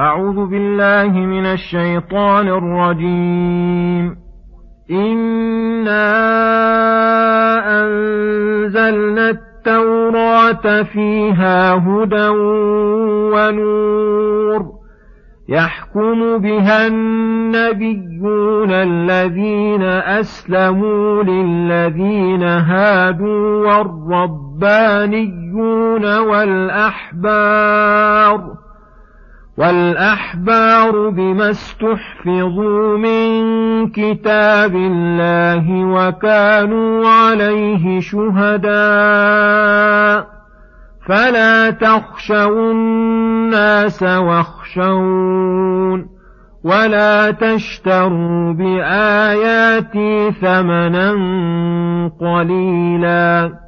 أعوذ بالله من الشيطان الرجيم. إنا أنزلنا التوراة فيها هدى ونور يحكم بها النبيون الذين أسلموا للذين هادوا والربانيون والأحبار والأحبار بما استحفظوا من كتاب الله وكانوا عليه شهداء فلا تخشوا الناس واخشون ولا تشتروا بآياتي ثمنا قليلا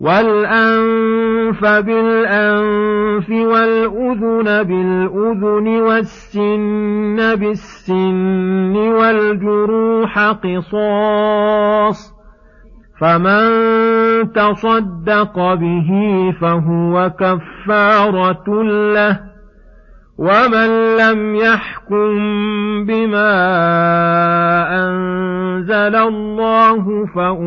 والأنف بالأنف والأذن بالأذن والسن بالسن والجروح قصاص فمن تصدق به فهو كفارة له ومن لم يحكم بما أنزل الله فأولئك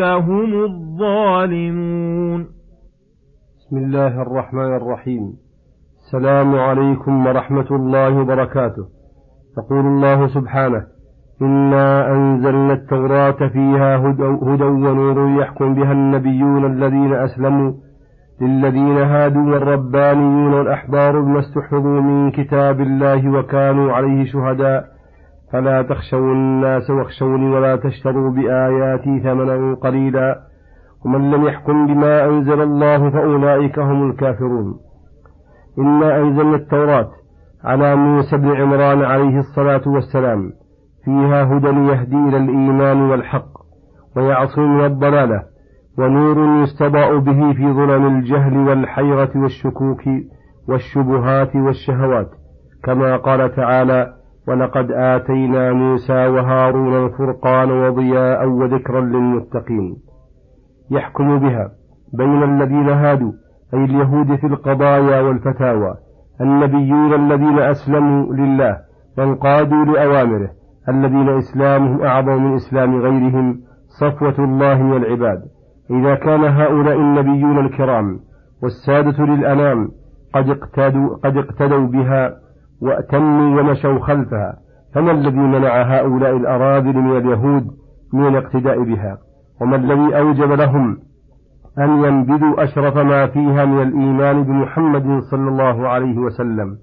هم الظالمون. بسم الله الرحمن الرحيم. السلام عليكم ورحمة الله وبركاته. يقول الله سبحانه إنا أنزلنا التوراة فيها هدى ونور يحكم بها النبيون الذين أسلموا للذين هادوا والربانيون والأحبار بما استحفظوا من كتاب الله وكانوا عليه شهداء فلا تخشوا الناس واخشوني ولا تشتروا بآياتي ثمنا قليلا. ومن لم يحكم بما أنزل الله فأولئك هم الكافرون. إنا أنزلنا التوراة على موسى بن عمران عليه الصلاة والسلام. فيها هدى يهدي إلى الإيمان والحق ويعصم من الضلالة ونور يستضاء به في ظلم الجهل والحيرة والشكوك والشبهات والشهوات. كما قال تعالى ولقد آتينا موسى وهارون الفرقان وضياء وذكرا للمتقين. يحكم بها بين الذين هادوا أي اليهود في القضايا والفتاوى النبيون الذين أسلموا لله وانقادوا لأوامره الذين إسلامهم أعظم من إسلام غيرهم صفوة الله والعباد. إذا كان هؤلاء النبيون الكرام والسادة للأنام قد اقتدوا, قد اقتدوا بها وأتموا ومشوا خلفها فما الذي منع هؤلاء الأراذل من اليهود من الاقتداء بها؟ وما الذي أوجب لهم أن ينبذوا أشرف ما فيها من الإيمان بمحمد صلى الله عليه وسلم؟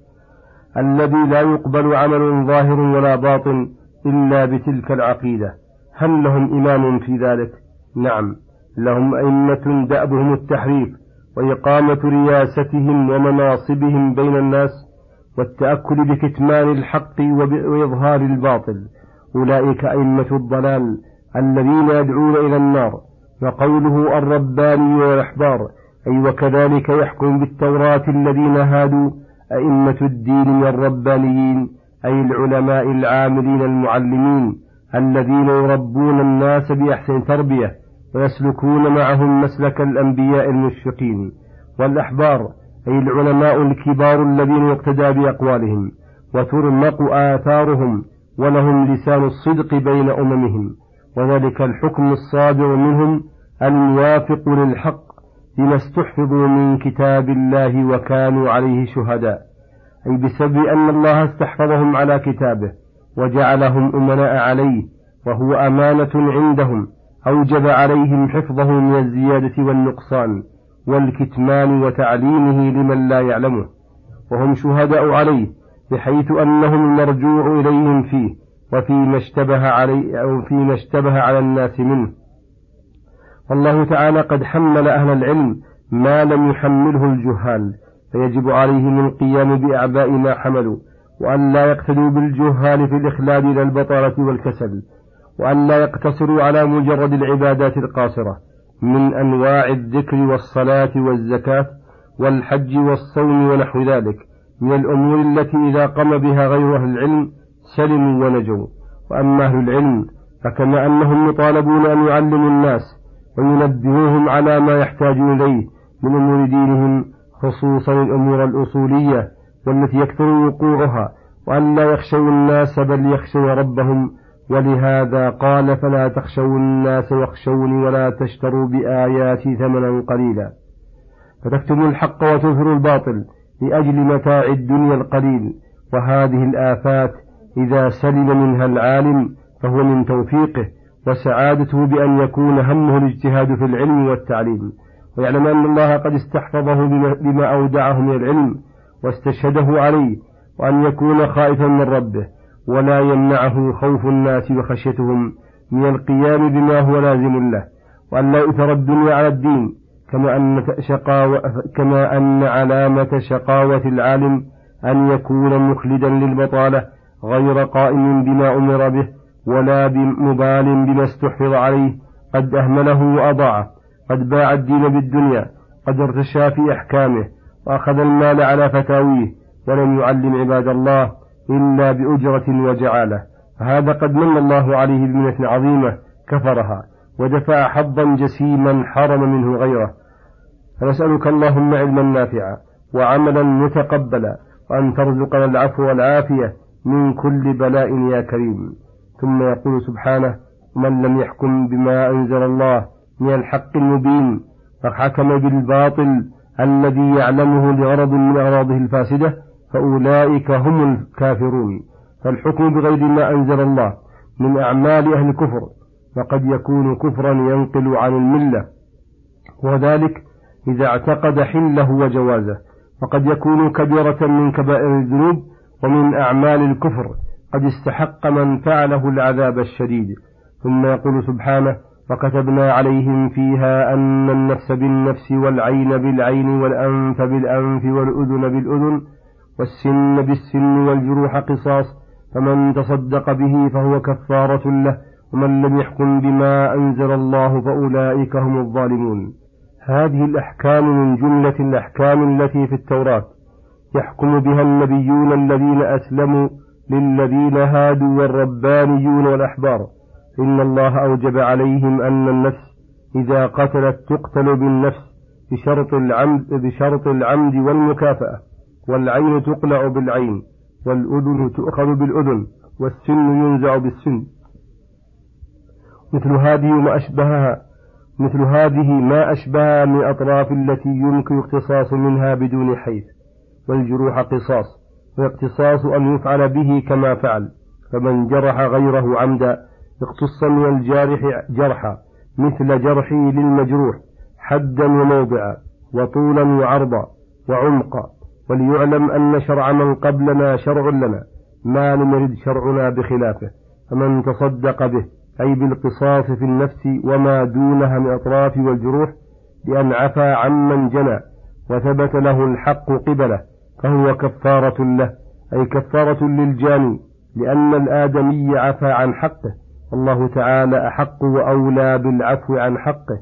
الذي لا يقبل عمل ظاهر ولا باطن إلا بتلك العقيدة. هل لهم إمام في ذلك؟ نعم. لهم أئمة دأبهم التحريف وإقامة رياستهم ومناصبهم بين الناس والتأكل بكتمان الحق وإظهار الباطل. أولئك أئمة الضلال الذين يدعون إلى النار وقوله الرباني والأحبار. أي وكذلك يحكم بالتوراة الذين هادوا أئمة الدين من الربانيين أي العلماء العاملين المعلمين الذين يربون الناس بأحسن تربية ويسلكون معهم مسلك الأنبياء المشفقين. والأحبار أي العلماء الكبار الذين يقتدى بأقوالهم وترمق آثارهم ولهم لسان الصدق بين أممهم. وذلك الحكم الصادر منهم الموافق للحق بما استحفظوا من كتاب الله وكانوا عليه شهداء. أي بسبب أن الله استحفظهم على كتابه وجعلهم أمناء عليه وهو أمانة عندهم أوجب عليهم حفظه من الزيادة والنقصان. والكتمان وتعليمه لمن لا يعلمه وهم شهداء عليه بحيث أنهم المرجوع إليهم فيه وفيما اشتبه علي أو فيما اشتبه على الناس منه. والله تعالى قد حمل أهل العلم ما لم يحمله الجهال فيجب عليهم القيام بأعباء ما حملوا وأن لا يقتدوا بالجهال في الإخلال إلى البطالة والكسل وأن لا يقتصروا على مجرد العبادات القاصرة. من أنواع الذكر والصلاة والزكاة والحج والصوم ونحو ذلك من الأمور التي إذا قام بها غير أهل العلم سلموا ونجوا. وأما أهل العلم فكما أنهم يطالبون أن يعلموا الناس وينبهوهم على ما يحتاجون إليه من أمور دينهم خصوصا الأمور الأصولية والتي يكثر وقوعها وأن لا يخشوا الناس بل يخشوا ربهم ولهذا قال فلا تخشوا الناس واخشوني ولا تشتروا بآياتي ثمنا قليلا. فتكتموا الحق وتظهروا الباطل لأجل متاع الدنيا القليل. وهذه الآفات إذا سلم منها العالم فهو من توفيقه وسعادته بأن يكون همه الاجتهاد في العلم والتعليم. ويعلم أن الله قد استحفظه بما أودعه من العلم واستشهده عليه وأن يكون خائفا من ربه. ولا يمنعه خوف الناس وخشيتهم من القيام بما هو لازم له وأن لا يؤثر الدنيا على الدين كما أن شقاوة كما أن علامة شقاوة العالم أن يكون مخلدا للبطالة غير قائم بما أمر به ولا مبال بما استحفظ عليه قد أهمله وأضاعه قد باع الدين بالدنيا قد ارتشى في أحكامه وأخذ المال على فتاويه ولم يعلم عباد الله إلا بأجرة وجعالة. فهذا قد من الله عليه بمنة عظيمة كفرها ودفع حظا جسيما حرم منه غيره. فنسألك اللهم علما نافعا وعملا متقبلا وأن ترزقنا العفو والعافية من كل بلاء يا كريم. ثم يقول سبحانه من لم يحكم بما أنزل الله من الحق المبين فحكم بالباطل الذي يعلمه لغرض من أغراضه الفاسدة فأولئك هم الكافرون. فالحكم بغير ما أنزل الله من أعمال أهل الكفر وقد يكون كفرا ينقل عن الملة. وذلك إذا اعتقد حله وجوازه. وقد يكون كبيرة من كبائر الذنوب ومن أعمال الكفر. قد استحق من فعله العذاب الشديد. ثم يقول سبحانه وكتبنا عليهم فيها أن النفس بالنفس والعين بالعين والأنف بالأنف والأذن بالأذن والسن بالسن والجروح قصاص فمن تصدق به فهو كفارة له ومن لم يحكم بما أنزل الله فأولئك هم الظالمون. هذه الأحكام من جملة الأحكام التي في التوراة. يحكم بها النبيون الذين أسلموا للذين هادوا والربانيون والأحبار. إن الله أوجب عليهم أن النفس إذا قتلت تقتل بالنفس بشرط العمد, بشرط العمد والمكافأة. والعين تقلع بالعين والأذن تؤخذ بالأذن والسن ينزع بالسن. مثل هذه ما أشبهها مثل هذه ما أشبهها من أطراف التي يمكن اقتصاص منها بدون حيث والجروح قصاص والاقتصاص أن يفعل به كما فعل فمن جرح غيره عمدا اقتص من الجارح جرحا مثل جرحه للمجروح حدا وموضعا وطولا وعرضا وعمقا. وليعلم أن شرع من قبلنا شرع لنا ما لم يرد شرعنا بخلافه فمن تصدق به أي بالقصاص في النفس وما دونها من أطراف والجروح بأن عفى عمن جنى وثبت له الحق قبله فهو كفارة له أي كفارة للجاني لأن الآدمي عفى عن حقه الله تعالى أحق وأولى بالعفو عن حقه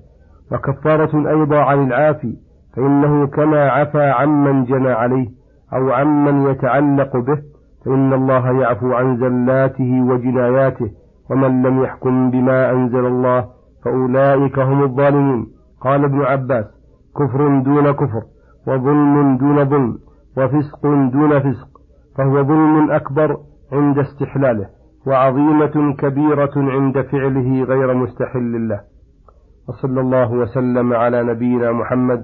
وكفارة أيضا عن العافي فإنه كما عفى عمن جنى عليه أو عمن يتعلق به فإن الله يعفو عن زلاته وجناياته ومن لم يحكم بما أنزل الله فأولئك هم الظالمون. قال ابن عباس كفر دون كفر وظلم دون ظلم وفسق دون فسق فهو ظلم أكبر عند استحلاله وعظيمة كبيرة عند فعله غير مستحل له. وصلى الله وسلم على نبينا محمد